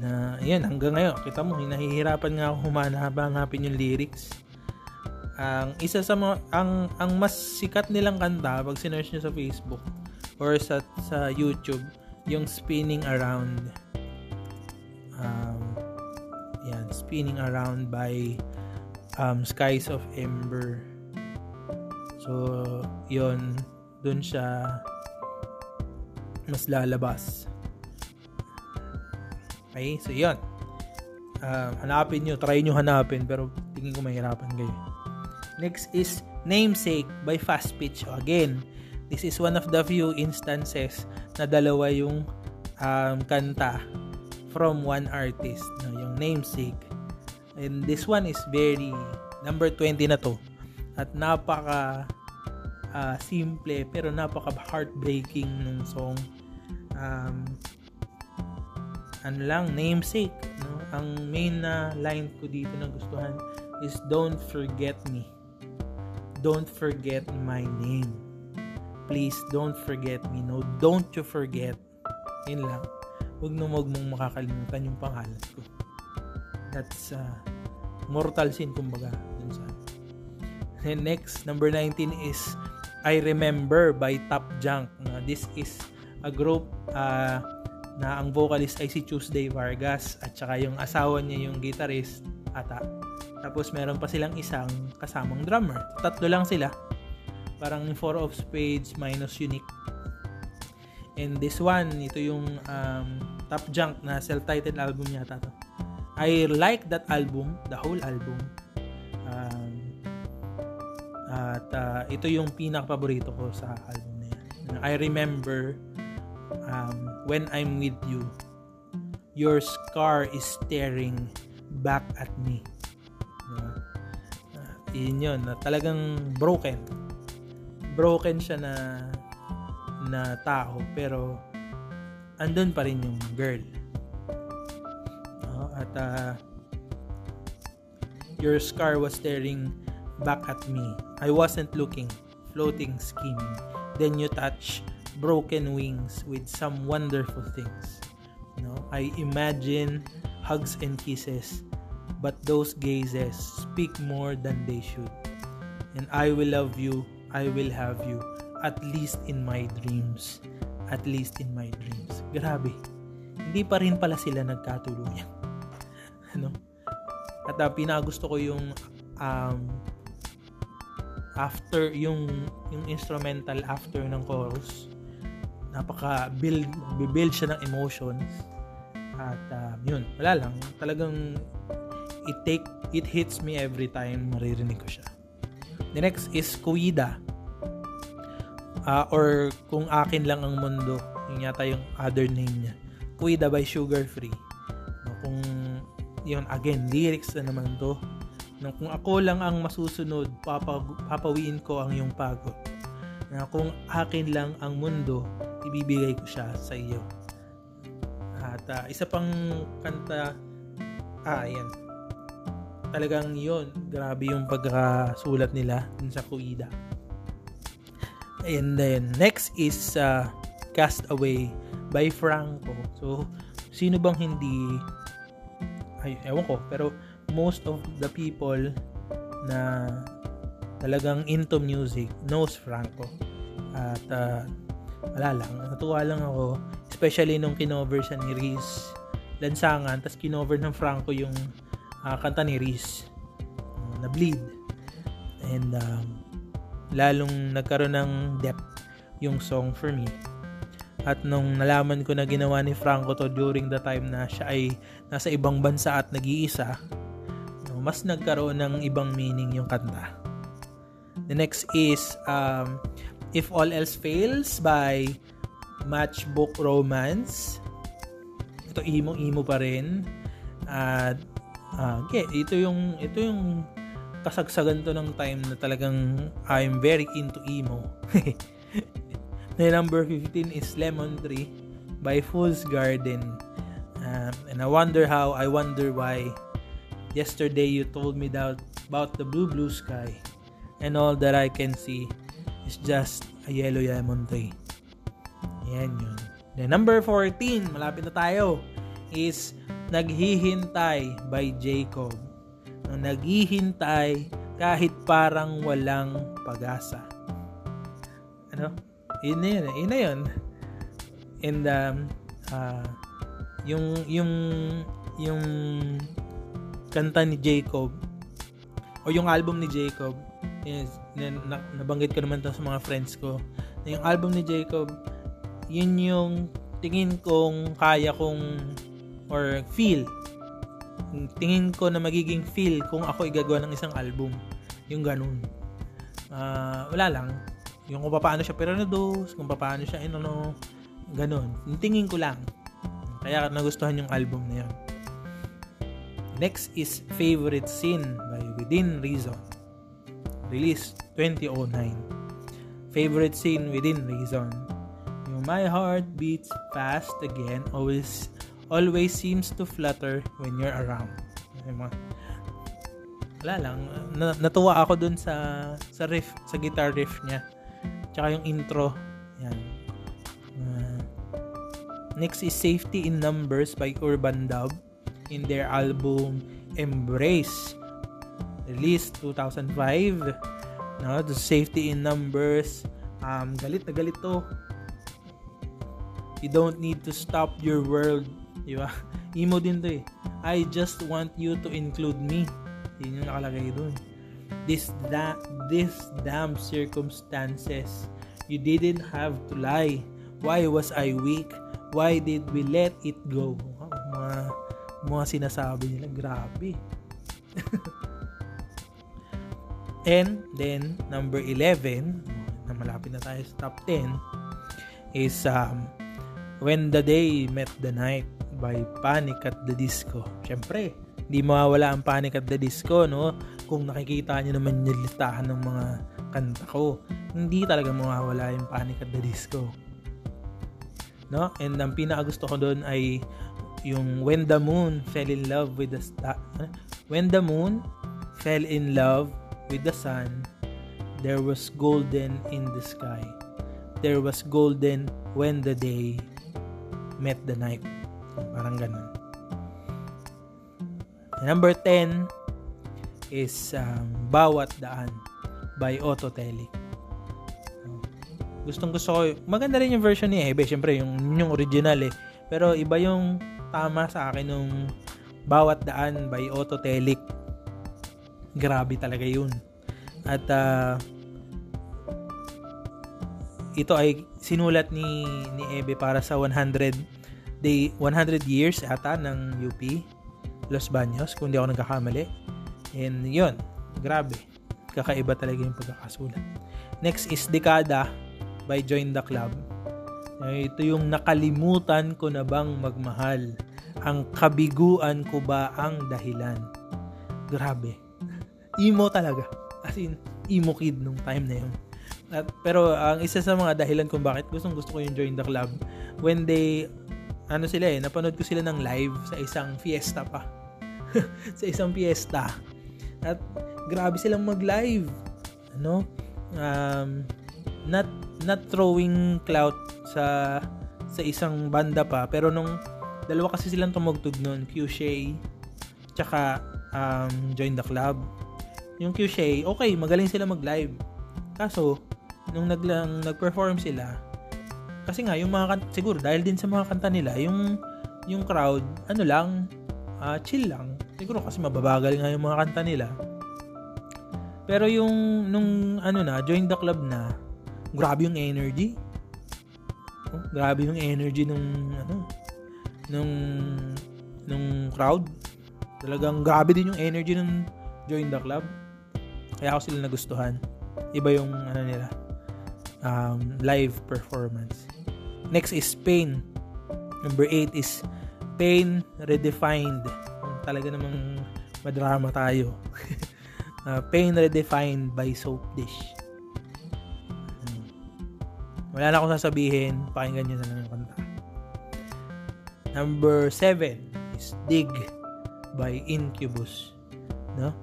Na yan hanggang ngayon kita mo hinahihirapan nga ako humanap hanapin yung lyrics. Ang isa sa mga ang ang mas sikat nilang kanta pag sinearch niyo sa Facebook or sa sa YouTube yung spinning around um, yan, Spinning Around by um, Skies of Ember. So, yon dun siya mas lalabas. Okay, so yon uh, hanapin nyo, try nyo hanapin, pero tingin ko mahirapan kayo. Next is Namesake by Fast Pitch. Again, this is one of the few instances na dalawa yung um, kanta from one artist, no, yung namesake. And this one is very number 20 na to. At napaka uh, simple pero napaka heartbreaking nung song. Um, ano lang, namesake. No? Ang main na line ko dito na gustuhan is Don't forget me. Don't forget my name. Please don't forget me. No, don't you forget. Yun lang huwag na huwag mong makakalimutan yung pangalan ko. That's uh, mortal sin kumbaga dun sa And next, number 19 is I Remember by Top Junk. Uh, this is a group uh, na ang vocalist ay si Tuesday Vargas at saka yung asawa niya yung guitarist ata. Tapos meron pa silang isang kasamang drummer. Tatlo lang sila. Parang four of spades minus unique. And this one, ito yung um, Top Junk na self-titled album yata to. I like that album, the whole album. Um, at uh, ito yung pinaka-paborito ko sa album na yan. I remember um, when I'm with you, your scar is staring back at me. Diba? Uh, yun yun, na talagang broken. Broken siya na na tao, pero andun pa rin yung girl. Uh, at uh, your scar was staring back at me. I wasn't looking, floating, scheming. Then you touch broken wings with some wonderful things. You know, I imagine hugs and kisses, but those gazes speak more than they should. And I will love you, I will have you, at least in my dreams. At least in my dreams. Grabe. Hindi pa rin pala sila nagkatuluyan. ano? At uh, pinagusto ko yung um, after yung yung instrumental after ng chorus napaka build build siya ng emotions at uh, yun wala lang. Talagang it take it hits me every time maririnig ko siya. The next is Kuida uh, or kung akin lang ang mundo yung yata yung other name niya. Kuida by Sugar Free. No, kung yun again lyrics na naman to. No, kung ako lang ang masusunod papa, papawiin ko ang iyong pagod. Na kung akin lang ang mundo ibibigay ko siya sa iyo. At uh, isa pang kanta, ah, ayan. Talagang yon grabe yung pagkasulat nila dun sa Kuida. And then, next is uh, Cast Away by Franco. So, sino bang hindi, ay, ewan ko, pero most of the people na talagang into music knows Franco. At uh, wala lang, natuwa lang ako, especially nung kinover siya ni Riz Lansangan, tapos kinover ng Franco yung uh, kanta ni Riz uh, na Bleed. And um, lalong nagkaroon ng depth yung song for me. At nung nalaman ko na ginawa ni Franco to during the time na siya ay nasa ibang bansa at nag-iisa, mas nagkaroon ng ibang meaning yung kanta. The next is um, If All Else Fails by Matchbook Romance. Ito imo-imo pa rin. At uh, okay, ito yung ito yung kasagsagan to ng time na talagang I'm very into emo. the number 15 is Lemon Tree by Fool's Garden. Um, and I wonder how, I wonder why yesterday you told me that about the blue blue sky and all that I can see is just a yellow lemon tree. Yan yun. Then number 14, malapit na tayo, is Naghihintay by Jacob. Nang naghihintay kahit parang walang pag-asa. Ano? Yun na yun. Yun na yun. And um, uh, yung yung yung kanta ni Jacob o yung album ni Jacob Yes, na, nabanggit ko naman to sa mga friends ko. Na yung album ni Jacob, yun yung tingin kong kaya kong or feel. Tingin ko na magiging feel kung ako igagawa ng isang album. Yung ganun. Uh, wala lang. Yung kung paano siya piranudos, kung paano siya, ano, ganun. Yung tingin ko lang. Kaya nagustuhan yung album na yun. Next is Favorite Scene by Within Reason released 2009. Favorite scene within reason. Yung my heart beats fast again, always always seems to flutter when you're around. Wala lang, na, natuwa ako dun sa sa riff, sa guitar riff niya. Tsaka yung intro. Yan. Uh, next is Safety in Numbers by Urban Dub in their album Embrace released 2005 no the safety in numbers um galit na galit to You don't need to stop your world. Di ba? Emo din to eh. I just want you to include me. Yun yung nakalagay dun. This, da- this damn circumstances. You didn't have to lie. Why was I weak? Why did we let it go? Mga, mga sinasabi nila. Grabe. And then, number 11, na malapit na tayo sa top 10, is um, When the Day Met the Night by Panic at the Disco. Siyempre, hindi mawawala ang Panic at the Disco, no? Kung nakikita nyo naman yung listahan ng mga kanta ko, hindi talaga mawawala yung Panic at the Disco. No? And ang pinakagusto ko doon ay yung When the Moon Fell in Love with the Star. When the Moon Fell in Love with the Sun, there was golden in the sky. There was golden when the day met the night. Parang ganun. Number 10 is um, Bawat Daan by Otto Telic. Gustong gusto ko, maganda rin yung version ni Ebe, syempre yung, yung original eh. Pero iba yung tama sa akin nung Bawat Daan by Otto Telic. Grabe talaga yun. At uh, ito ay sinulat ni ni Ebe para sa 100 day 100 years ata ng UP Los Baños kung di ako nagkakamali. And yun, grabe. Kakaiba talaga yung pagkakasulat. Next is Dekada by Join the Club. Ito yung nakalimutan ko na bang magmahal. Ang kabiguan ko ba ang dahilan? Grabe. Emo talaga. As in, emo kid nung time na yun. At, pero ang isa sa mga dahilan kung bakit gustong gusto ko yung Join the Club when they ano sila eh, napanood ko sila ng live sa isang fiesta pa. sa isang fiesta. At grabe silang mag-live. Ano? Um, not not throwing clout sa sa isang banda pa pero nung dalawa kasi silang tumugtog noon, Q Shay tsaka um, Join the Club. Yung Q Shay, okay, magaling sila mag-live. Kaso nung naglang nag-perform sila, kasi nga yung mga kanta, siguro dahil din sa mga kanta nila, yung yung crowd, ano lang, uh, chill lang. Siguro kasi mababagal nga yung mga kanta nila. Pero yung nung ano na, join the club na, grabe yung energy. Oh, grabe yung energy nung ano, nung nung crowd. Talagang grabe din yung energy nung join the club. Kaya ako sila nagustuhan. Iba yung ano nila, um, live performance. Next is Pain. Number 8 is Pain Redefined. Talaga namang madrama tayo. uh, Pain Redefined by Soap Dish. Hmm. Wala na akong sasabihin. Pakinggan nyo na lang yung kanta. Number 7 is Dig by Incubus. No?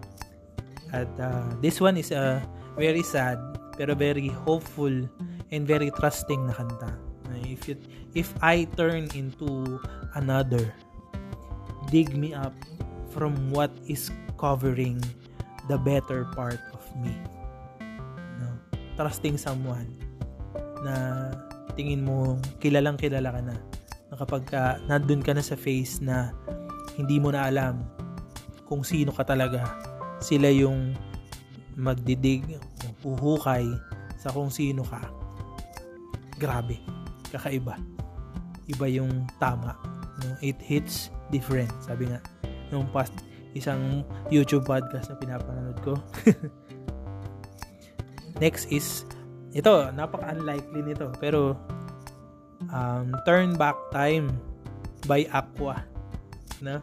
At uh, this one is a uh, very sad pero very hopeful and very trusting na kanta. If it, if I turn into another, dig me up from what is covering the better part of me. No? Trusting someone na tingin mo kilalang kilala ka na. Na kapag ka, nandun ka na sa face na hindi mo na alam kung sino ka talaga, sila yung magdidig uhukay sa kung sino ka, grabe, kakaiba. Iba yung tama. No? It hits different. Sabi nga, nung past isang YouTube podcast na pinapanood ko. Next is, ito, napaka-unlikely nito. Pero, um, Turn Back Time by Aqua. No?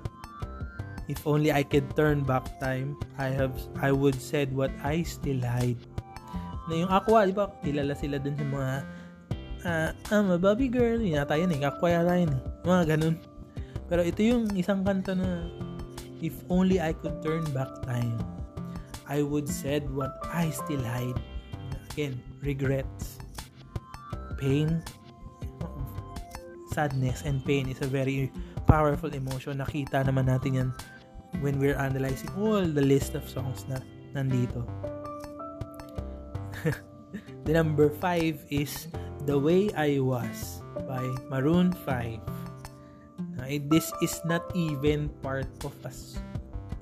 If only I could turn back time, I have I would said what I still hide na yung Aqua, di ba, kilala sila dun sa mga uh, I'm a Bobby girl, yun yata yun eh, Aqua yata yun eh, mga ganun. Pero ito yung isang kanta na if only I could turn back time, I would said what I still hide. Again, regrets, pain, sadness and pain is a very powerful emotion. Nakita naman natin yan when we're analyzing all the list of songs na nandito. the number 5 is The Way I Was by Maroon 5. Uh, this is not even part of a,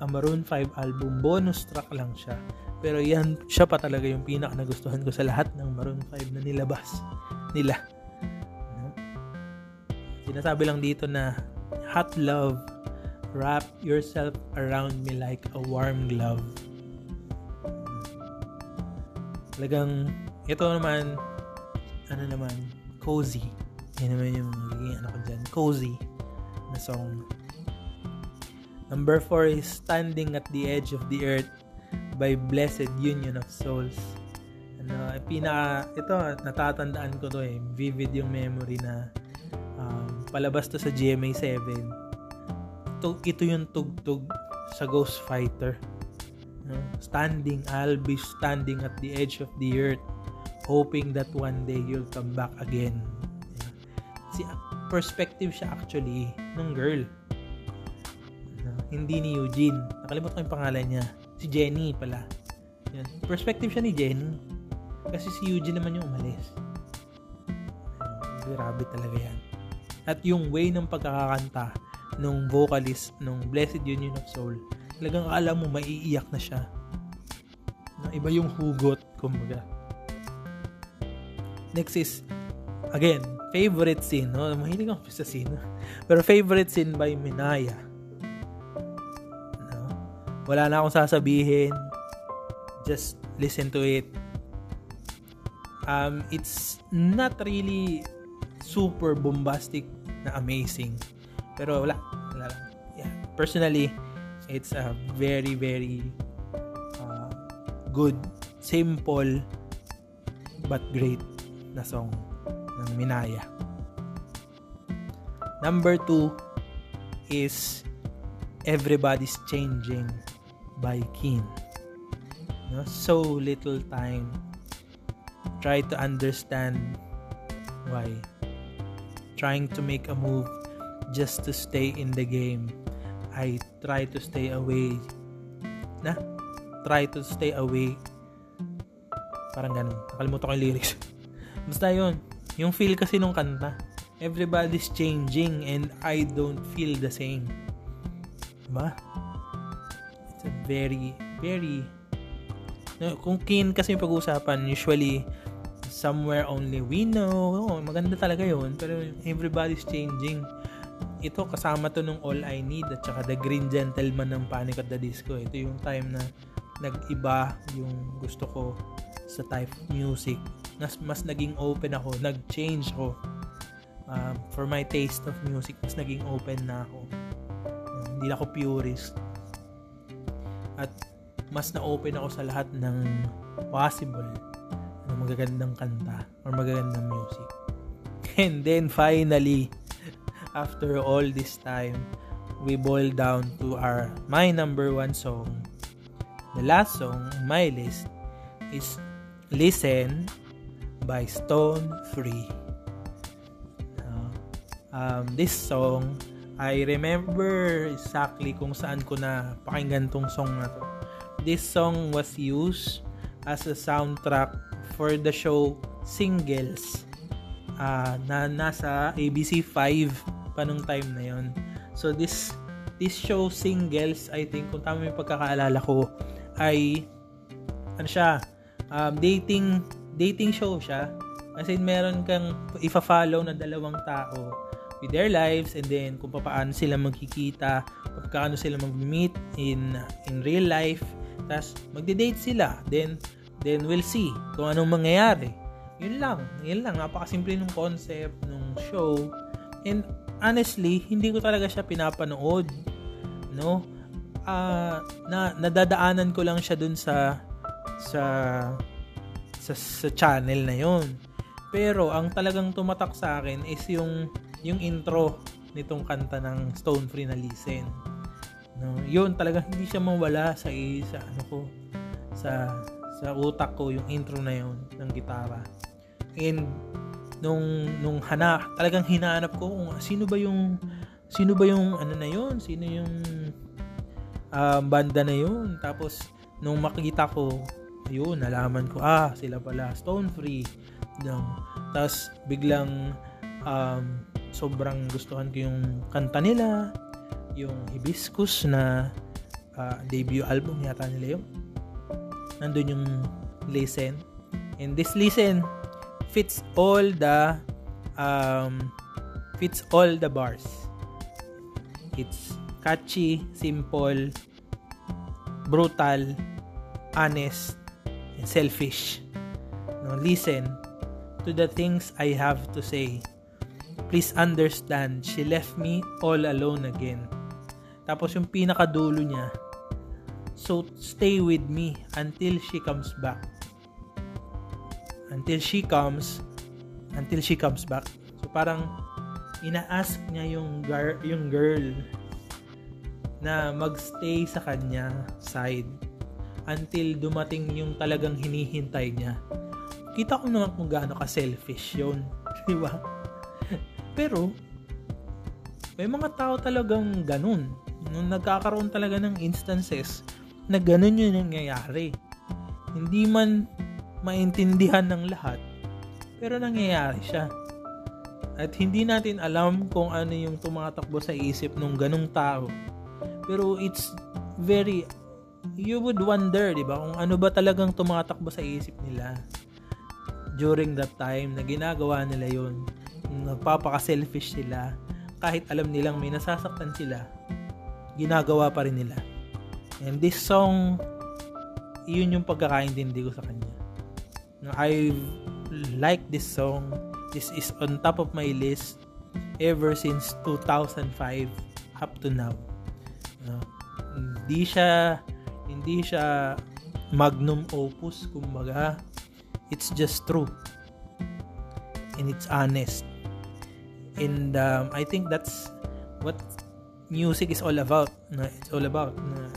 a Maroon 5 album. Bonus track lang siya. Pero yan, siya pa talaga yung pinaka nagustuhan ko sa lahat ng Maroon 5 na nilabas nila. Sinasabi lang dito na hot love, wrap yourself around me like a warm glove. Talagang, ito naman, ano naman, cozy. Yan naman yung magiging ano ko dyan, cozy na song. Number 4 is Standing at the Edge of the Earth by Blessed Union of Souls. Ano, pinaka, ito, natatandaan ko to eh. Vivid yung memory na um, palabas to sa GMA 7. Ito, ito yung tugtog sa Ghost Fighter. Standing, I'll be standing at the edge of the earth hoping that one day you'll come back again. Si perspective siya actually ng girl. Hindi ni Eugene. Nakalimutan ko yung pangalan niya. Si Jenny pala. Yan. Perspective siya ni Jenny. Kasi si Eugene naman yung umalis. Grabe talaga yan. At yung way ng pagkakakanta nung vocalist nung Blessed Union of Soul, talagang alam mo maiiyak na siya. Iba yung hugot, kumbaga. Next is, again, favorite scene. No? Mahilig ako sa scene. Pero favorite scene by Minaya. No? Wala na akong sasabihin. Just listen to it. Um, it's not really super bombastic na amazing. Pero wala. wala lang. Yeah. Personally, it's a very, very uh, good, simple, but great na song ng Minaya. Number two is Everybody's Changing by Keen. No? So little time. Try to understand why. Trying to make a move just to stay in the game. I try to stay away. Na? Try to stay away. Parang ganun. Nakalimutan ko yung lyrics. Basta yun. Yung feel kasi nung kanta. Everybody's changing and I don't feel the same. Diba? It's a very, very... Kung kin kasi yung pag-uusapan, usually, somewhere only we know. Oh, maganda talaga yon Pero everybody's changing. Ito, kasama to nung All I Need at saka The Green Gentleman ng Panic at the Disco. Ito yung time na nag-iba yung gusto ko sa type of music. Mas, mas naging open ako, nag-change ako. Um, for my taste of music, mas naging open na ako. Um, hindi ako purist. At mas na-open ako sa lahat ng possible na magagandang kanta or magagandang music. And then finally, after all this time, we boil down to our my number one song. The last song on my list is Listen by Stone Free. Uh, um, this song, I remember exactly kung saan ko na pakinggan tong song na to. This song was used as a soundtrack for the show Singles uh, na nasa ABC 5 pa nung time na yon. So this this show Singles, I think kung tama yung pagkakaalala ko, ay ano siya, um, dating dating show siya. Kasi meron kang ifa-follow na dalawang tao with their lives and then kung paano sila magkikita, paano sila mag-meet in in real life. Tapos magde-date sila. Then then we'll see kung anong mangyayari. Yun lang. Yun lang. Napakasimple ng concept ng show. And honestly, hindi ko talaga siya pinapanood. No? Uh, na nadadaanan ko lang siya dun sa sa sa, sa channel na yon. Pero ang talagang tumatak sa akin is yung yung intro nitong kanta ng Stone Free na Listen. No, yun talaga hindi siya mawala sa sa ano ko sa sa utak ko yung intro na yon ng gitara. And nung nung hana talagang hinahanap ko kung sino ba yung sino ba yung ano na yon, sino yung um, banda na yon. Tapos nung makita ko ayun, nalaman ko, ah, sila pala, Stone Free. Yung, tapos biglang um, sobrang gustuhan ko yung kanta nila, yung Hibiscus na uh, debut album yata nila yung nandun yung listen and this listen fits all the um, fits all the bars. It's catchy simple brutal honest and selfish. No, listen to the things I have to say. Please understand she left me all alone again. Tapos yung pinakadulo niya. So, stay with me until she comes back. Until she comes, until she comes back. So, parang ina-ask niya yung, gar, yung girl na magstay sa kanya side until dumating yung talagang hinihintay niya. Kita ko naman kung gaano ka-selfish yun. Di ba? Pero, may mga tao talagang ganun. Nung nagkakaroon talaga ng instances na ganun yung nangyayari. Hindi man maintindihan ng lahat, pero nangyayari siya. At hindi natin alam kung ano yung tumatakbo sa isip ng ganung tao. Pero it's very you would wonder, 'di ba, kung ano ba talagang tumatakbo sa isip nila during that time na ginagawa nila 'yon. Nagpapaka-selfish sila kahit alam nilang may nasasaktan sila, ginagawa pa rin nila. And this song, yun yung pagkakaintindi ko sa kanya. I like this song. This is on top of my list ever since 2005 up to now. Uh, hindi siya hindi siya magnum opus kumbaga. It's just true. And it's honest. And um, I think that's what music is all about. No, it's all about. No,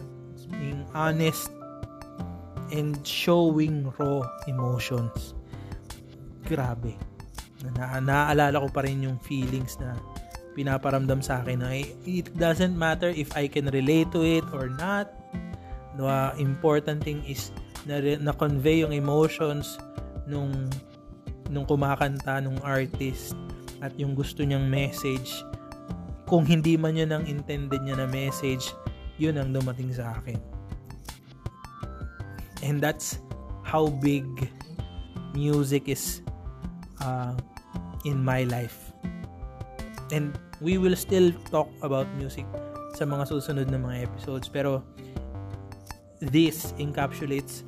being honest and showing raw emotions. Grabe. Na, naaalala ko pa rin yung feelings na pinaparamdam sa akin na it doesn't matter if I can relate to it or not. The uh, important thing is na, na convey yung emotions nung nung kumakanta nung artist at yung gusto niyang message kung hindi man yun ang intended niya na message yun ang dumating sa akin. And that's how big music is uh, in my life. And we will still talk about music sa mga susunod na mga episodes. Pero this encapsulates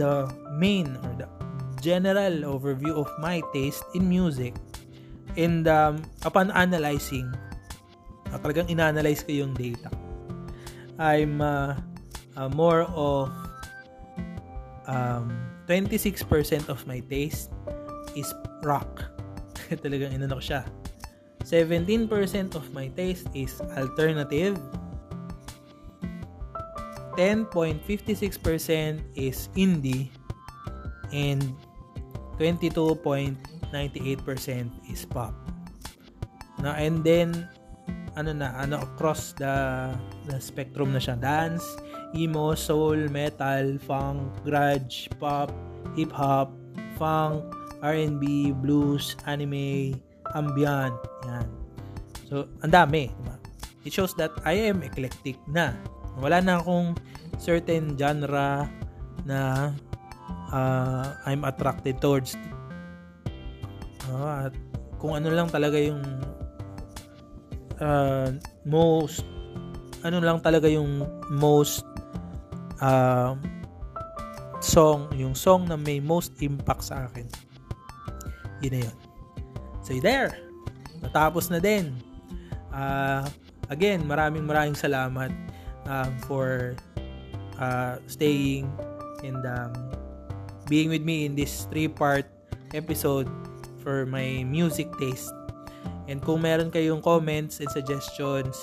the main or the general overview of my taste in music. And um, upon analyzing, uh, talagang inanalyze ko yung data I'm uh, uh, more of um, 26% of my taste is rock. Talagang inano ko siya. 17% of my taste is alternative. 10.56% is indie. And 22.98% is pop. Na and then ano na, ano across the the spectrum na siya. Dance, emo, soul, metal, funk, grunge, pop, hip hop, funk, R&B, blues, anime, ambient, yan. So, ang dami, diba? It shows that I am eclectic na. Wala na akong certain genre na uh, I'm attracted towards. Uh, at kung ano lang talaga yung uh, most ano lang talaga yung most uh, song, yung song na may most impact sa akin. Yun na yun. So, there. Natapos na din. Uh, again, maraming maraming salamat um, for uh, staying and um, being with me in this three-part episode for my music taste And kung meron kayong comments and suggestions,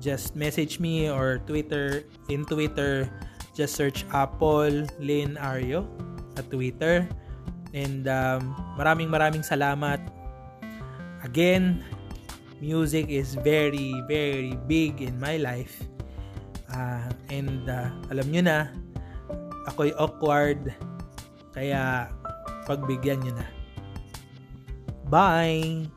just message me or Twitter. In Twitter, just search Apple Lynn Ario at Twitter. And um, maraming maraming salamat. Again, music is very, very big in my life. Uh, and uh, alam nyo na, ako'y awkward. Kaya, pagbigyan nyo na. Bye!